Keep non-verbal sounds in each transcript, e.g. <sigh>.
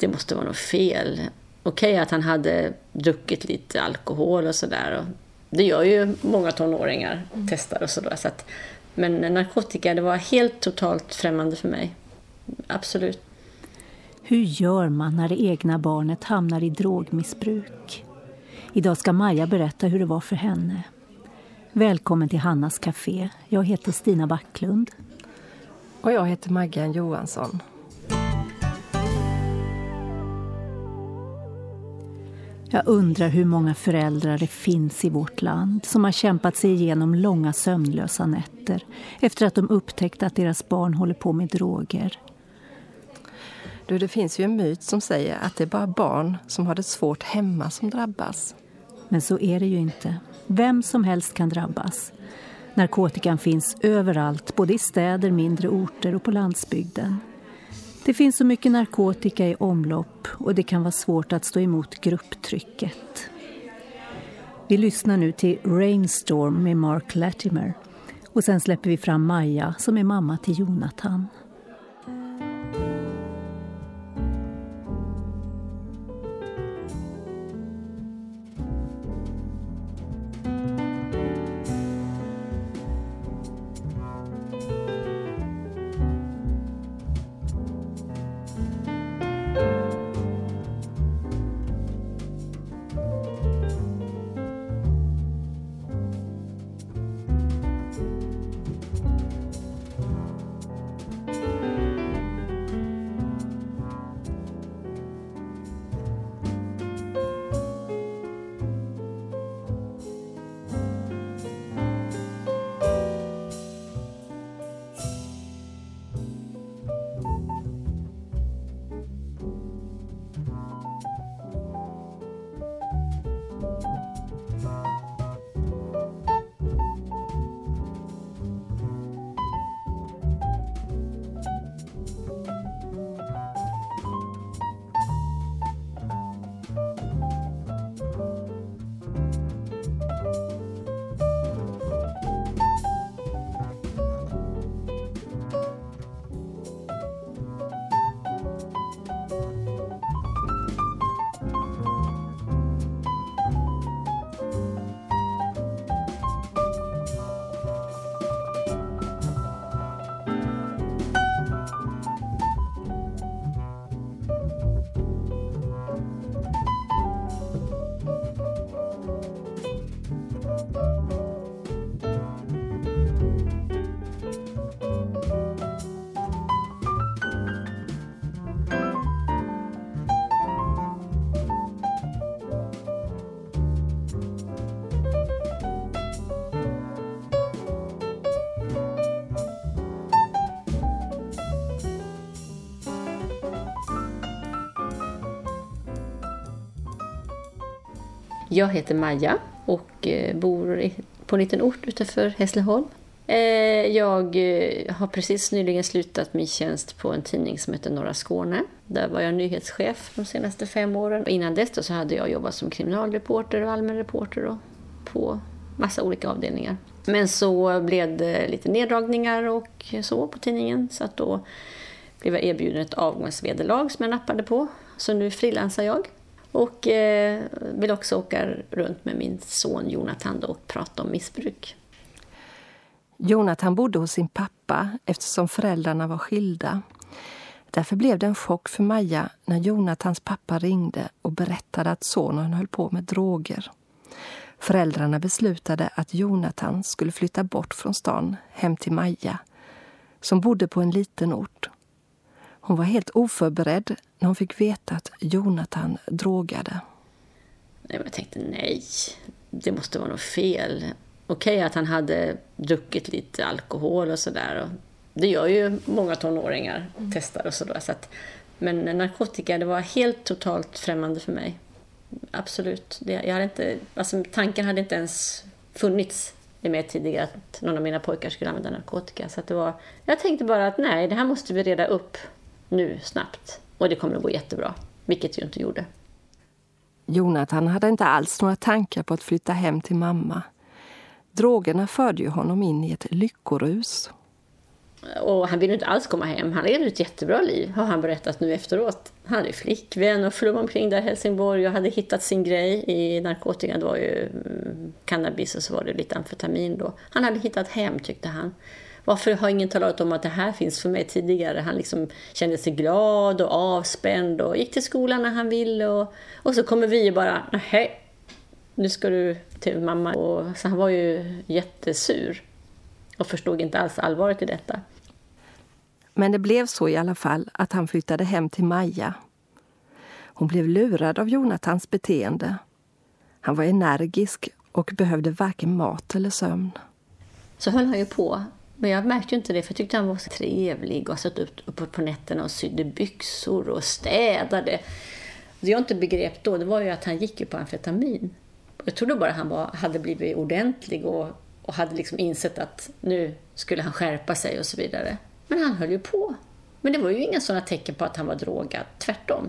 det måste vara något fel. Okej okay, att han hade druckit lite alkohol och sådär. Det gör ju många tonåringar, mm. testar och sådär. Så att, men narkotika, det var helt totalt främmande för mig. Absolut. Hur gör man när det egna barnet hamnar i drogmissbruk? Idag ska Maja berätta hur det var för henne. Välkommen till Hannas Café. Jag heter Stina Backlund. Och jag heter Maggan Johansson. Jag undrar hur många föräldrar det finns i vårt land som har kämpat sig igenom långa sömnlösa nätter efter att de upptäckt att deras barn håller på med droger. Du, det finns ju en myt som säger att det är bara barn som har det svårt hemma som drabbas. Men så är det ju inte. Vem som helst kan drabbas. Narkotikan finns överallt, både i städer, mindre orter och på landsbygden. Det finns så mycket narkotika i omlopp och det kan vara svårt att stå emot grupptrycket. Vi lyssnar nu till Rainstorm med Mark Latimer och sen släpper vi fram Maja som är mamma till Jonathan. Jag heter Maja och eh, bor på en liten ort utanför Hässleholm. Eh, jag eh, har precis nyligen slutat min tjänst på en tidning som heter Norra Skåne. Där var jag nyhetschef de senaste fem åren. Innan dess så hade jag jobbat som kriminalreporter och allmän reporter på massa olika avdelningar. Men så blev det lite neddragningar och så på tidningen så att då blev jag erbjuden ett avgångsvederlag som jag nappade på. Så nu frilansar jag. Och eh, vill också åka runt med min son Jonathan och prata om missbruk. Jonathan bodde hos sin pappa eftersom föräldrarna var skilda. Därför blev det en chock för Maja när Jonathans pappa ringde och berättade att sonen höll på med droger. Föräldrarna beslutade att Jonathan skulle flytta bort från stan hem till Maja som bodde på en liten ort. Hon var helt oförberedd när hon fick veta att Jonathan drogade. Jag tänkte nej, det måste vara något fel. Okej att han hade druckit lite alkohol och sådär. Det gör ju många tonåringar, mm. testar och sådär. Så att, men narkotika, det var helt totalt främmande för mig. Absolut. Det, jag hade inte, alltså, tanken hade inte ens funnits i mig tidigare att någon av mina pojkar skulle använda narkotika. Så det var, jag tänkte bara att nej, det här måste vi reda upp nu snabbt. Och det kommer att gå jättebra, vilket ju inte gjorde. Jonathan hade inte alls några tankar på att flytta hem till mamma. Drogerna förde ju honom in i ett lyckorus. Och han ville inte alls komma hem. Han levde ett jättebra liv, har han berättat nu efteråt. Han hade flickvän och flög omkring där i Helsingborg och hade hittat sin grej i narkotikan. Det var ju mm, cannabis och så var det lite amfetamin då. Han hade hittat hem, tyckte han. Varför har ingen talat om att det här finns för mig tidigare? Han liksom kände sig glad och avspänd och gick till skolan när han ville. Och, och så kommer vi och bara, nej, nu ska du till mamma. Och, så han var ju jättesur och förstod inte alls allvaret i detta. Men det blev så i alla fall att han flyttade hem till Maja. Hon blev lurad av Jonathans beteende. Han var energisk och behövde varken mat eller sömn. Så höll han ju på. Men jag märkte inte det, för jag tyckte han var så trevlig och satt upp, uppe på nätterna och sydde byxor och städade. Det jag inte begrep då, det var ju att han gick på amfetamin. Jag trodde bara han var, hade blivit ordentlig och, och hade liksom insett att nu skulle han skärpa sig och så vidare. Men han höll ju på. Men det var ju inga sådana tecken på att han var drogad, tvärtom.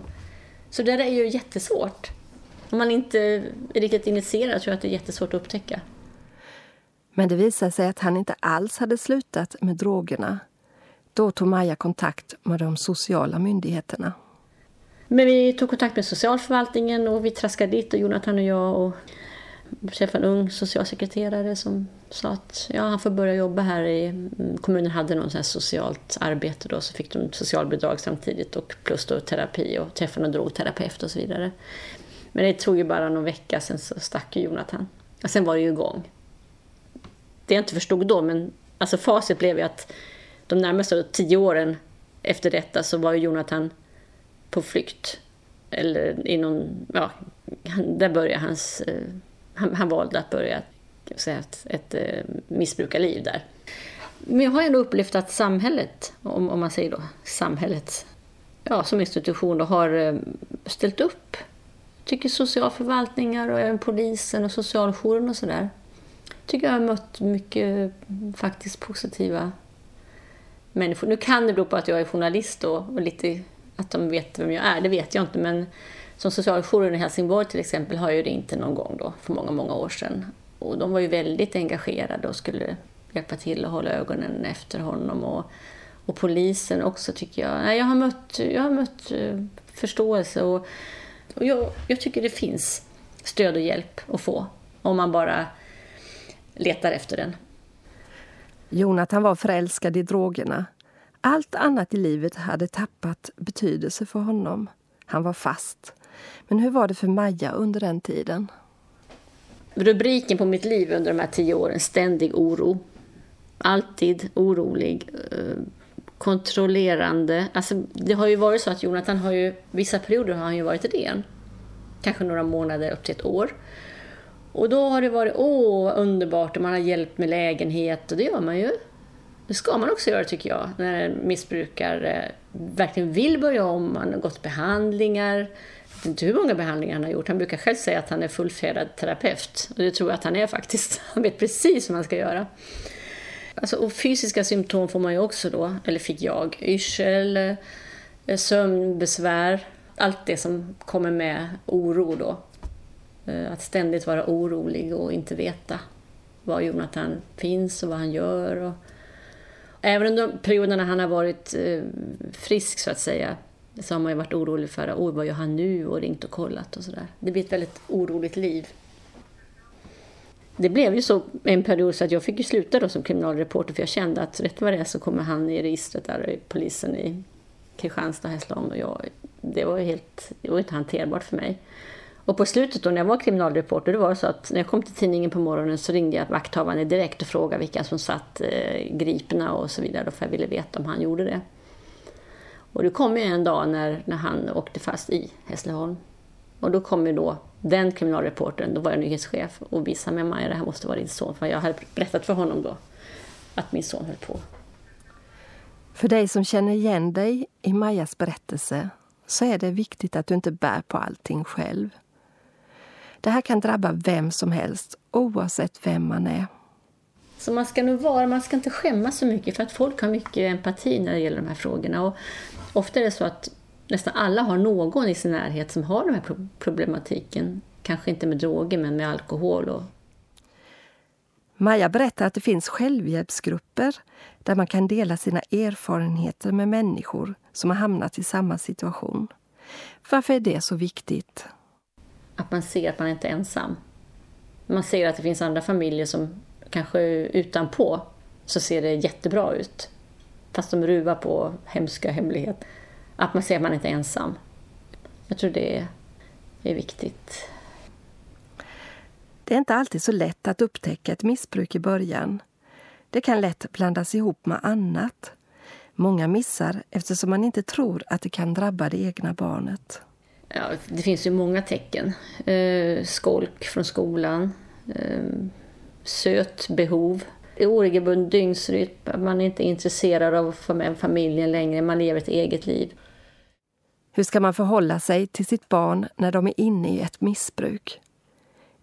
Så det där är ju jättesvårt. Om man inte är riktigt initierad tror jag att det är jättesvårt att upptäcka. Men det visade sig att han inte alls hade slutat med drogerna. Då tog Maja kontakt med de sociala myndigheterna. Men vi tog kontakt med socialförvaltningen och vi traskade dit och Jonathan och jag och träffade en ung socialsekreterare som sa att ja, han får börja jobba här. I, mm, kommunen hade någon sån socialt arbete då, så fick de socialbidrag samtidigt och plus då terapi och träffade någon drogterapeut och så vidare. Men det tog ju bara någon vecka, sen så stack ju Jonathan. Och sen var det ju igång. Det jag inte förstod då, men alltså facit blev ju att de närmaste tio åren efter detta så var ju Jonathan på flykt. Eller i någon, ja, där började hans eh, han, han valde att börja säga, ett, ett eh, missbrukarliv där. Men jag har ändå upplevt att samhället, om, om man säger då samhället, ja, som institution då, har eh, ställt upp. Jag tycker socialförvaltningar och även polisen och socialjouren och sådär tycker jag har mött mycket faktiskt positiva människor. Nu kan det bero på att jag är journalist då, och lite att de vet vem jag är, det vet jag inte. Men som socialjouren i Helsingborg till exempel har ju ringt någon gång då, för många, många år sedan. Och de var ju väldigt engagerade och skulle hjälpa till att hålla ögonen efter honom. Och, och polisen också tycker jag. Nej, jag har mött, jag har mött eh, förståelse och, och jag, jag tycker det finns stöd och hjälp att få om man bara letar efter den. Jonathan var förälskad i drogerna. Allt annat i livet hade tappat betydelse för honom. Han var fast. Men hur var det för Maja under den tiden? Rubriken på mitt liv under de här tio åren, ständig oro. Alltid orolig, eh, kontrollerande. Alltså, det har ju varit så att Jonathan har ju, vissa perioder har han ju varit ren. Kanske några månader upp till ett år. Och då har det varit åh, underbart och man har hjälpt med lägenhet och det gör man ju. Det ska man också göra tycker jag, när en missbrukare eh, verkligen vill börja om, man har gått behandlingar, Jag vet inte hur många behandlingar han har gjort. Han brukar själv säga att han är fullfjädrad terapeut. Och det tror jag att han är faktiskt. <laughs> Han vet precis vad man ska göra. Alltså, och fysiska symptom får man ju också då, eller fick jag. Yrsel, eh, sömnbesvär, allt det som kommer med oro då. Eh, att ständigt vara orolig och inte veta var Jonathan finns och vad han gör. Och även under de perioderna han har varit eh, frisk så att säga, så har man ju varit orolig för oh, vad gör han nu och ringt och kollat och sådär. Det blir ett väldigt oroligt liv. Det blev ju så en period så att jag fick ju sluta då som kriminalreporter för jag kände att rätt vad det är så kommer han i registret där, polisen i Kristianstad, Hässleholm och jag. Det var helt, det var inte hanterbart för mig. Och på slutet då när jag var kriminalreporter, det var så att när jag kom till tidningen på morgonen så ringde jag vakthavande direkt och frågade vilka som satt eh, gripna och så vidare, för jag ville veta om han gjorde det. Och det kom ju en dag när, när han åkte fast i Hässleholm. Och då kom ju då den kriminalreportern, då var jag nyhetschef, och visade mig Maja, det här måste vara din son. För jag hade berättat för honom då att min son höll på. För dig som känner igen dig i Majas berättelse så är det viktigt att du inte bär på allting själv. Det här kan drabba vem som helst, oavsett vem man är. Så man ska nog vara, man ska inte skämmas så mycket för att folk har mycket empati när det gäller de här frågorna. Och ofta är det så att nästan alla har någon i sin närhet som har den här problematiken. Kanske inte med droger, men med alkohol. Och... Maja berättar att det finns självhjälpsgrupper där man kan dela sina erfarenheter med människor som har hamnat i samma situation. Varför är det så viktigt? Att man ser att man inte är ensam. Man ser att det finns andra familjer som kanske utanpå så ser det jättebra ut. Fast de ruvar på hemska hemligheter. Att man ser att man inte är ensam. Jag tror det är viktigt. Det är inte alltid så lätt att upptäcka ett missbruk i början. Det kan lätt blandas ihop med annat. Många missar eftersom man inte tror att det kan drabba det egna barnet. Ja, det finns ju många tecken. Eh, skolk från skolan, eh, sötbehov, oregelbunden dygnsrytm, man är inte intresserad av att få med familjen längre, man lever ett eget liv. Hur ska man förhålla sig till sitt barn när de är inne i ett missbruk?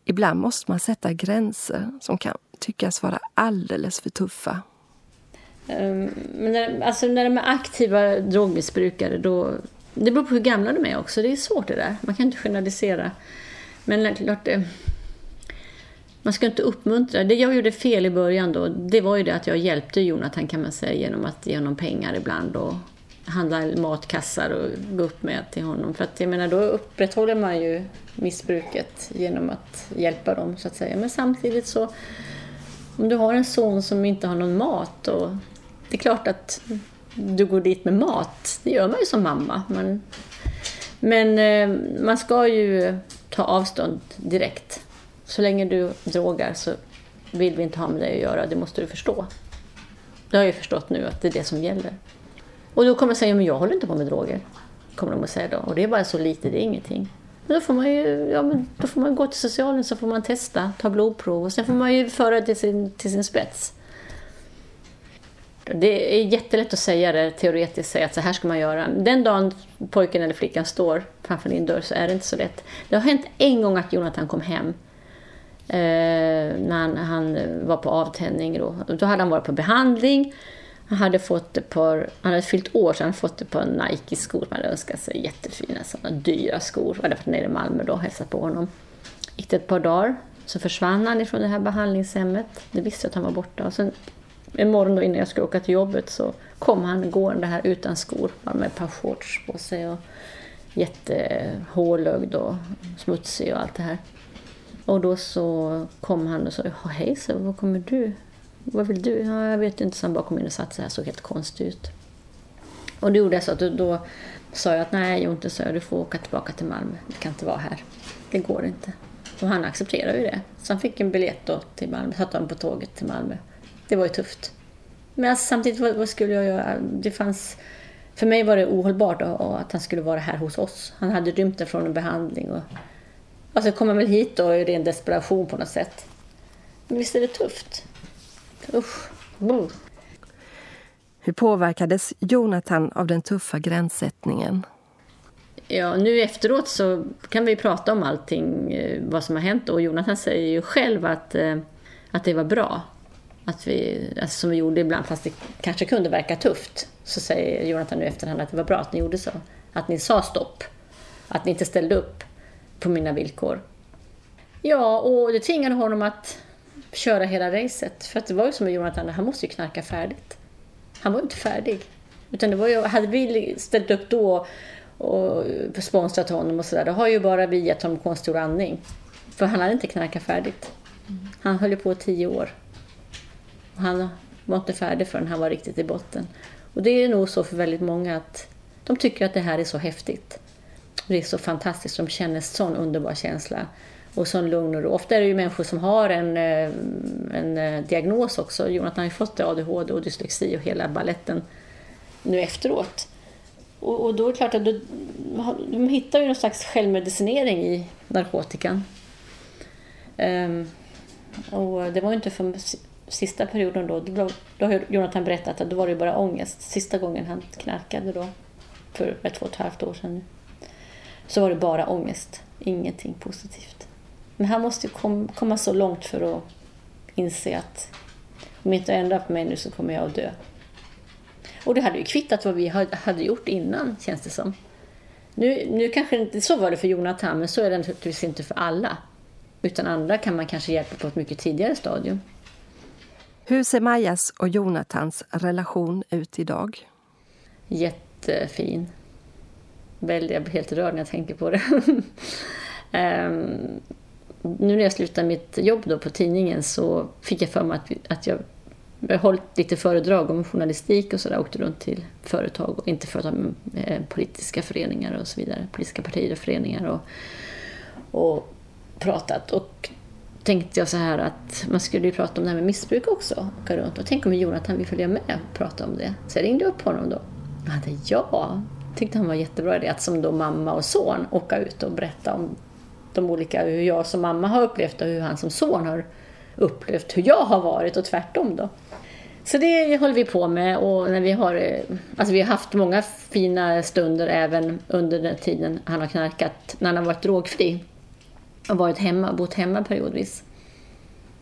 Ibland måste man sätta gränser som kan tyckas vara alldeles för tuffa. Um, men när, alltså när de är aktiva drogmissbrukare, då, det beror på hur gamla de är också. Det är svårt det där. Man kan inte generalisera. Men klart, eh, man ska inte uppmuntra. Det jag gjorde fel i början då, det var ju det att jag hjälpte Jonathan kan man säga genom att ge honom pengar ibland och handla matkassar och gå upp med till honom. För att jag menar, då upprätthåller man ju missbruket genom att hjälpa dem så att säga. Men samtidigt så, om du har en son som inte har någon mat och det är klart att du går dit med mat. Det gör man ju som mamma. Man, men eh, man ska ju ta avstånd direkt. Så länge du drogar så vill vi inte ha med dig att göra, det måste du förstå. Det har jag förstått nu att det är det som gäller. Och då kommer jag säga, men jag håller inte på med droger. Kommer de att säga då. Och det är bara så lite, det är ingenting. Men då får man ju ja, men då får man gå till socialen så får man testa, ta blodprov och sen får man ju föra det till sin, till sin spets. Det är jättelätt att säga det teoretiskt, säga att så här ska man göra. Den dagen pojken eller flickan står framför din dörr så är det inte så lätt. Det har hänt en gång att Jonathan kom hem eh, när han, han, var på avtändning. Då. då hade han varit på behandling han hade fått ett par, han hade fyllt år så han hade fått ett par Nike-skor. Han hade önskat sig jättefina sådana dyra skor. Jag hade varit nere i Malmö då och hälsat på honom. Gick det ett par dagar så försvann han ifrån det här behandlingshemmet. Det visste jag att han var borta. Och sen en morgon då innan jag skulle åka till jobbet så kom han gående här utan skor. Bara med ett par shorts på sig och jättehålögd och smutsig och allt det här. Och då så kom han och sa, hej så, var kommer du? vad vill du? Ja, jag vet inte. Så han bara kom in och satte sig här, såg helt konstig ut. Och då gjorde jag så att då, då sa jag att nej Jonte, så du får åka tillbaka till Malmö. Du kan inte vara här. Det går inte. Och han accepterade ju det. Så han fick en biljett då till Malmö, satte honom på tåget till Malmö. Det var ju tufft. Men alltså, samtidigt, vad, vad, skulle jag göra? Det fanns, för mig var det ohållbart att han skulle vara här hos oss. Han hade rymt från en behandling. Och, alltså kom han väl hit då i ren desperation på något sätt. Men visst är det tufft? Usch. Mm. Hur påverkades Jonathan av den tuffa gränssättningen? Ja, nu efteråt så kan vi prata om allting, eh, vad som har hänt. Och Jonathan säger ju själv att, eh, att det var bra. Att vi, alltså som vi gjorde ibland, fast det kanske kunde verka tufft, så säger Jonathan nu efterhand att det var bra att ni gjorde så. Att ni sa stopp. Att ni inte ställde upp på mina villkor. Ja, och det tvingade honom att köra hela racet. För att det var ju som med Jonathan, han måste ju knarka färdigt. Han var ju inte färdig. Utan det var ju, hade vi ställt upp då och sponsrat honom och sådär, då har ju bara vi gett honom konstgjord andning. För han hade inte knarkat färdigt. Han höll ju på tio år. Han var inte färdig förrän han var riktigt i botten. Och det är nog så för väldigt många att de tycker att det här är så häftigt. Det är så fantastiskt, de känner sån underbar känsla och sån lugn och ro. Ofta är det ju människor som har en, eh, en eh, diagnos också. Jonathan har ju fått ADHD och dyslexi och hela balletten nu efteråt. Och, och då är det klart att du, de hittar ju någon slags självmedicinering i narkotikan. Um, och det var ju inte för sista perioden då, då, då har Jonathan berättat att då var det bara ångest. Sista gången han knarkade då, för ett, två och ett halvt år sedan nu, så var det bara ångest, ingenting positivt. Men han måste kom, komma så långt för att inse att om jag inte ändrar på mig nu så kommer jag att dö. Och det hade ju kvittat vad vi hade gjort innan, känns det som. Nu, nu kanske inte så var det för Jonathan, men så är det naturligtvis inte för alla. Utan andra kan man kanske hjälpa på ett mycket tidigare stadium. Hur ser Majas och Jonathans relation ut idag? Jättefin. Jag blir helt rörd när jag tänker på det. um, <laughs> nu när jag slutade mitt jobb då på tidningen så fick jag för mig att, att jag jag har hållit lite föredrag om journalistik och sådär, åkte runt till företag, och inte företag, men eh, politiska föreningar och så vidare, politiska partier och föreningar och, och pratat. Och tänkte jag så här att man skulle ju prata om det här med missbruk också, åka runt. Och tänk om Jonathan vill följa med och prata om det. Så jag ringde upp honom då. Han hade ja, tyckte han var jättebra idé att som då mamma och son åka ut och berätta om de olika, hur jag som mamma har upplevt och hur han som son har upplevt hur jag har varit och tvärtom då. Så det håller vi på med och när vi har, alltså vi har haft många fina stunder även under den tiden han har knarkat, när han har varit drogfri och varit hemma, bott hemma periodvis.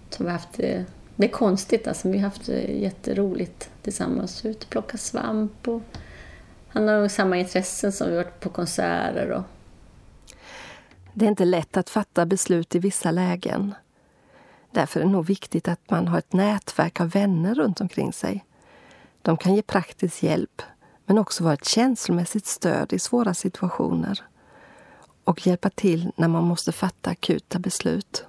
Så vi har haft, eh, det är konstigt alltså, vi har haft eh, jätteroligt tillsammans, ut och plocka svamp och han har samma intressen som vi har varit på konserter och det är inte lätt att fatta beslut i vissa lägen. Därför är det nog viktigt att man har ett nätverk av vänner runt omkring sig. De kan ge praktisk hjälp, men också vara ett känslomässigt stöd i svåra situationer och hjälpa till när man måste fatta akuta beslut.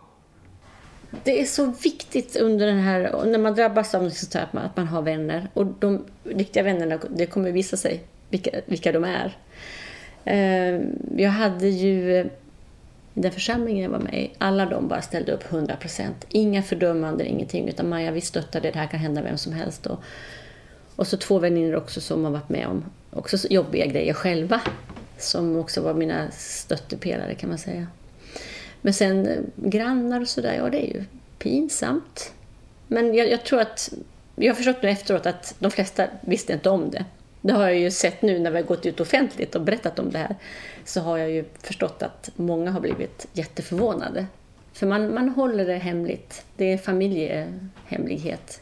Det är så viktigt under den här, när man drabbas av något här, att man har vänner. Och de riktiga vännerna, det kommer visa sig vilka, vilka de är. Ehm, jag hade ju i den församlingen jag var med i, alla de bara ställde upp 100 procent. Inga fördömanden, ingenting. Utan Maja, vi stöttar det, det här kan hända vem som helst. Och, och så två väninnor också som har varit med om också jobbiga grejer själva. Som också var mina stöttepelare kan man säga. Men sen eh, grannar och sådär, ja det är ju pinsamt. Men jag, jag tror att, jag har förstått nu efteråt att de flesta visste inte om det. Det har jag ju sett nu när vi har gått ut offentligt och berättat om det här. Så har jag ju förstått att många har blivit jätteförvånade. För man, man håller det hemligt. Det är familjehemlighet.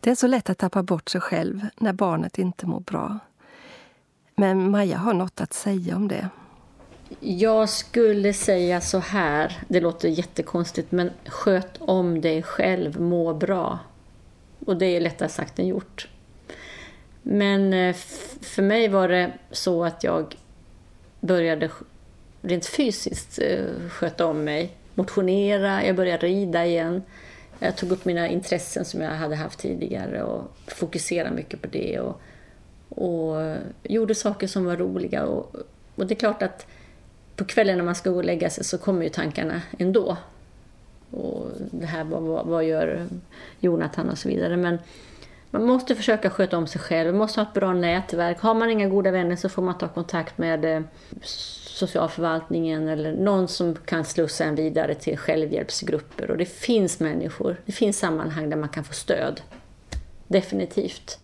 Det är så lätt att tappa bort sig själv när barnet inte mår bra. Men Maja har något att säga om det. Jag skulle säga så här, det låter jättekonstigt, men sköt om dig själv, må bra. Och det är lättare sagt än gjort. Men eh, för mig var det så att jag började rent fysiskt eh, sköta om mig. Motionera, jag började rida igen. Jag tog upp mina intressen som jag hade haft tidigare och fokuserade mycket på det. Och, och gjorde saker som var roliga. Och, och det är klart att på kvällen när man ska gå och lägga sig så kommer ju tankarna ändå. Och det här, vad, vad gör Jonathan och så vidare. Men man måste försöka sköta om sig själv, man måste ha ett bra nätverk. Har man inga goda vänner så får man ta kontakt med eh, socialförvaltningen eller någon som kan slussa en vidare till självhjälpsgrupper. Och det finns människor, det finns sammanhang där man kan få stöd. Definitivt.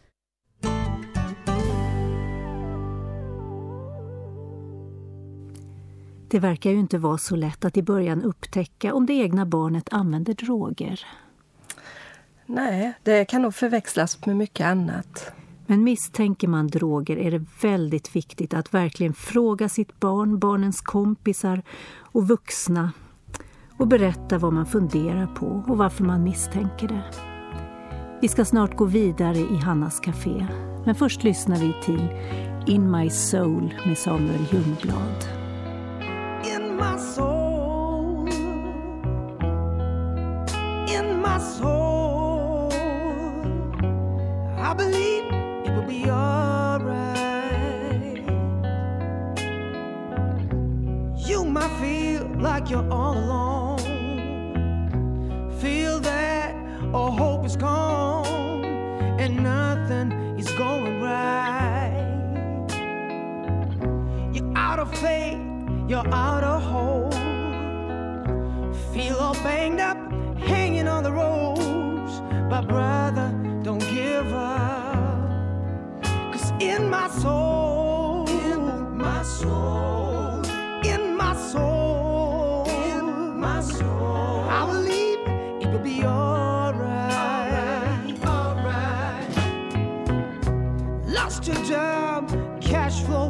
Det verkar ju inte vara så lätt att i början upptäcka om det egna barnet använder droger. Nej, det kan nog förväxlas med mycket annat. Men misstänker man droger är det väldigt viktigt att verkligen fråga sitt barn, barnens kompisar och vuxna och berätta vad man funderar på och varför man misstänker det. Vi ska snart gå vidare i Hannas café, men först lyssnar vi till In My Soul med Samuel Ljungblad.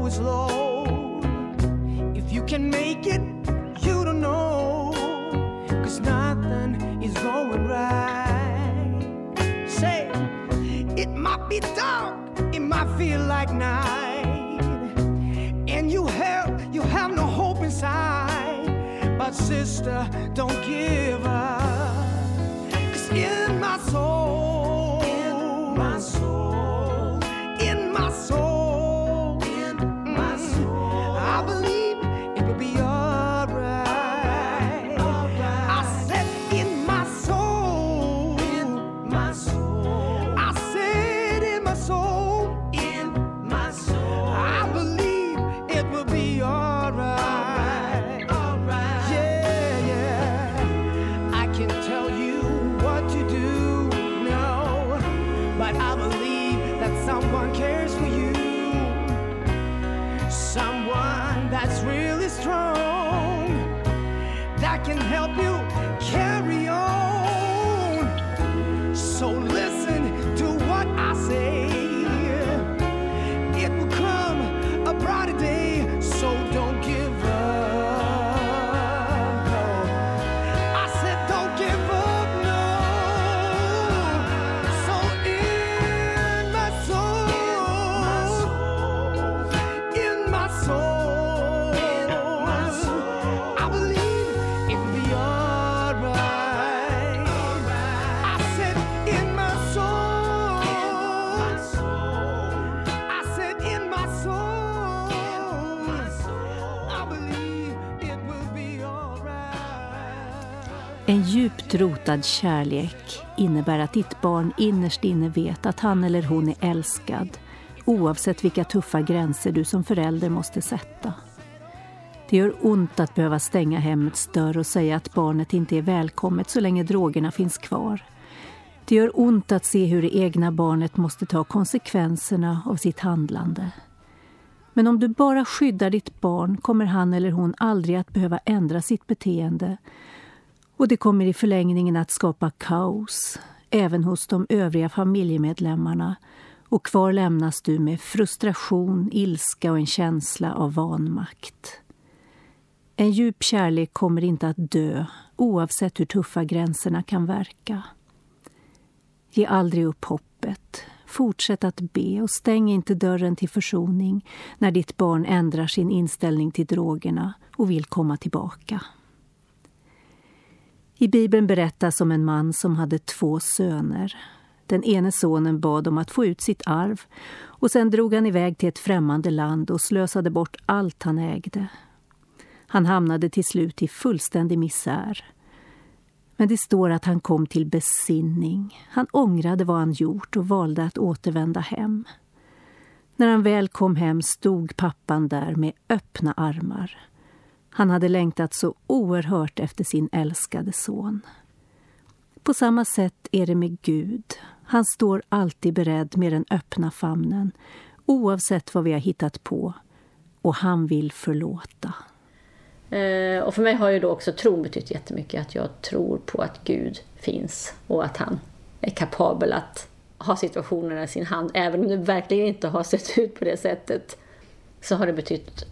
is low. If you can make it, you don't know. Cause nothing is going right. Say, it might be dark, it might feel like night. And you have, you have no hope inside. But sister, don't give up. En djupt rotad kärlek innebär att ditt barn innerst inne vet att han eller hon är älskad oavsett vilka tuffa gränser du som förälder måste sätta. Det gör ont att behöva stänga hemmets dörr och säga att barnet inte är välkommet så länge drogerna finns kvar. Det gör ont att se hur det egna barnet måste ta konsekvenserna av sitt handlande. Men om du bara skyddar ditt barn kommer han eller hon aldrig att behöva ändra sitt beteende och det kommer i förlängningen att skapa kaos, även hos de övriga familjemedlemmarna och kvar lämnas du med frustration, ilska och en känsla av vanmakt. En djup kärlek kommer inte att dö oavsett hur tuffa gränserna kan verka. Ge aldrig upp hoppet. Fortsätt att be och stäng inte dörren till försoning när ditt barn ändrar sin inställning till drogerna och vill komma tillbaka. I Bibeln berättas om en man som hade två söner. Den ene sonen bad om att få ut sitt arv och sen drog han iväg till ett främmande land och slösade bort allt han ägde. Han hamnade till slut i fullständig misär. Men det står att han kom till besinning. Han ångrade vad han gjort och valde att återvända hem. När han väl kom hem stod pappan där med öppna armar. Han hade längtat så oerhört efter sin älskade son. På samma sätt är det med Gud. Han står alltid beredd med den öppna famnen oavsett vad vi har hittat på. Och han vill förlåta. Eh, och för mig har ju då också tron betytt jättemycket. Att jag tror på att Gud finns och att han är kapabel att ha situationerna i sin hand. Även om det verkligen inte har sett ut på det sättet så har det betytt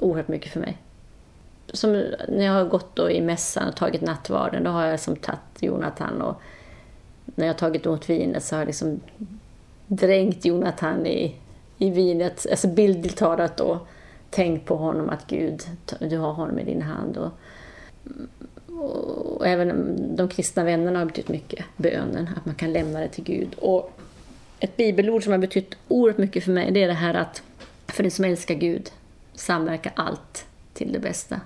oerhört mycket för mig. Som när jag har gått då i mässan och tagit nattvarden, då har jag liksom tagit Jonathan och när jag har tagit emot vinet så har jag liksom dränkt Jonathan i, i vinet, alltså bildligt talat då tänkt på honom att Gud, du har honom i din hand. Och, och även de kristna vännerna har betytt mycket, bönen, att man kan lämna det till Gud. Och ett bibelord som har betytt oerhört mycket för mig, det är det här att för den som älskar Gud samverkar allt till det bästa.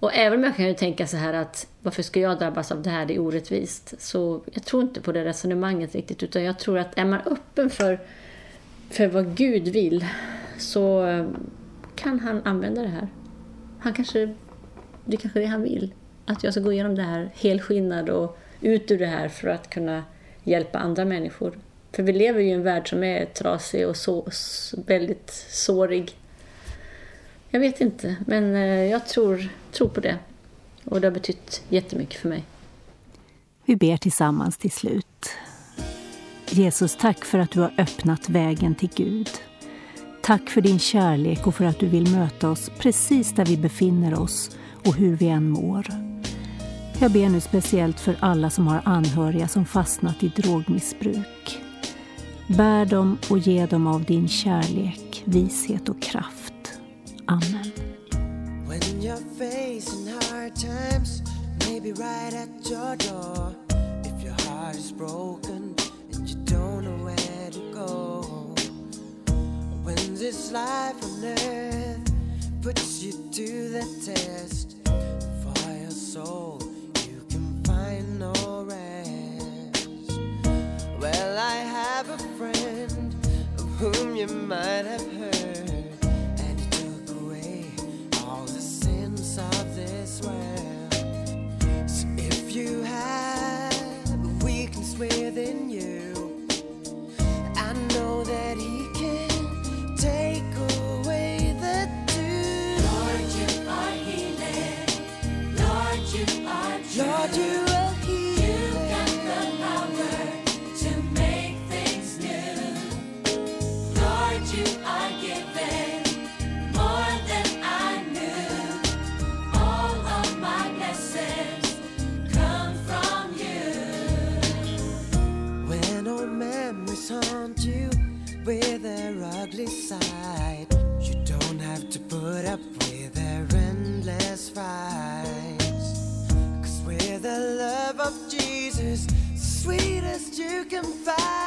Och även om jag kan ju tänka så här att varför ska jag drabbas av det här, det är orättvist. Så jag tror inte på det resonemanget riktigt, utan jag tror att är man öppen för, för vad Gud vill så eh, kan han använda det här. Han kanske, det är kanske är det han vill. Att jag ska gå igenom det här helskinnad och ut ur det här för att kunna hjälpa andra människor. För vi lever ju i en värld som är trasig och så, väldigt sårig. Jag vet inte, men eh, jag tror, tror på det. Och det har betytt jättemycket för mig. Vi ber tillsammans till slut. Jesus, tack för att du har öppnat vägen till Gud. Tack för din kärlek och för att du vill möta oss precis där vi befinner oss och hur vi än mår. Jag ber nu speciellt för alla som har anhöriga som fastnat i drogmissbruk. Bär dem och ge dem av din kärlek, vishet och kraft. Amen. When you're facing hard times may be right at your door. If your heart is broken and you don't know where to go. When this life on earth puts you to the test, for your soul you can find no rest. Well, I have a friend of whom you might have heard, within you, fights. Cause with the love of Jesus, sweetest you can find,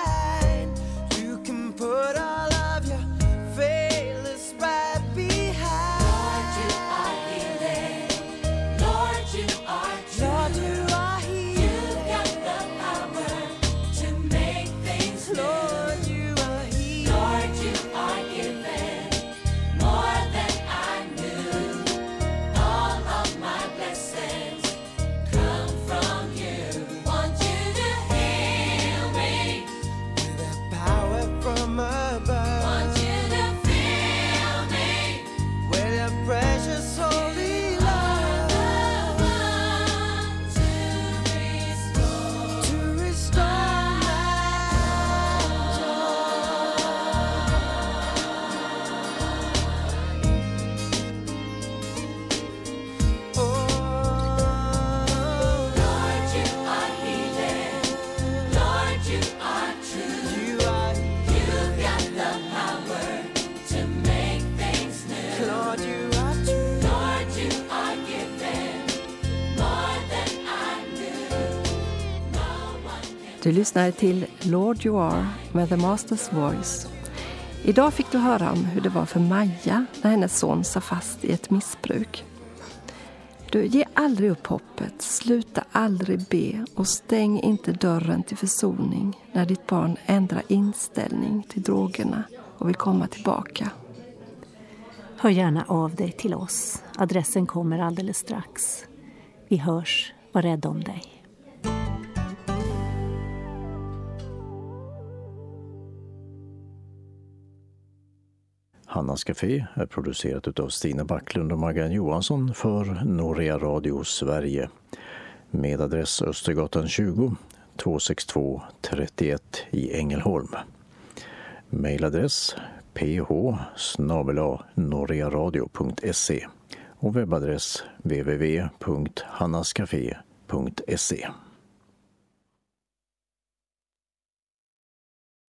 lyssnade till Lord You Are med The Masters Voice. Idag fick du höra om hur det var för Maja när hennes son satt fast i ett missbruk. Du, ge aldrig upp hoppet, sluta aldrig be och stäng inte dörren till försoning när ditt barn ändrar inställning till drogerna och vill komma tillbaka. Hör gärna av dig till oss. Adressen kommer alldeles strax. Vi hörs. Var rädd om dig. Hannas Café är producerat av Stina Backlund och Maggan Johansson för Norea Radio Sverige med adress Östergatan 20 262 31 i Ängelholm. Mailadress ph e och webbadress www.hannascafé.se